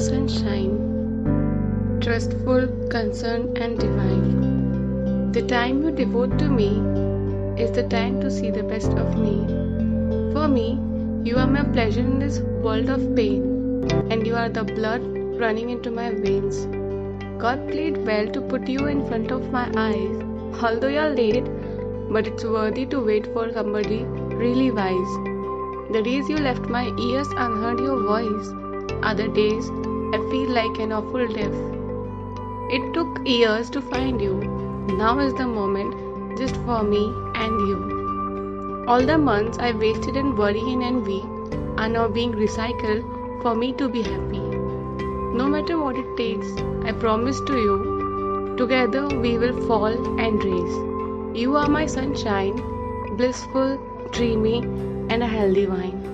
sunshine, trustful, concerned, and divine. The time you devote to me is the time to see the best of me. For me, you are my pleasure in this world of pain, and you are the blood running into my veins. God played well to put you in front of my eyes, although you're late, but it's worthy to wait for somebody really wise. The days you left my ears and heard your voice, other days I feel like an awful deaf. It took years to find you. Now is the moment just for me and you. All the months I wasted in worry and envy are now being recycled for me to be happy. No matter what it takes, I promise to you, together we will fall and rise. You are my sunshine, blissful, dreamy, and a healthy wine.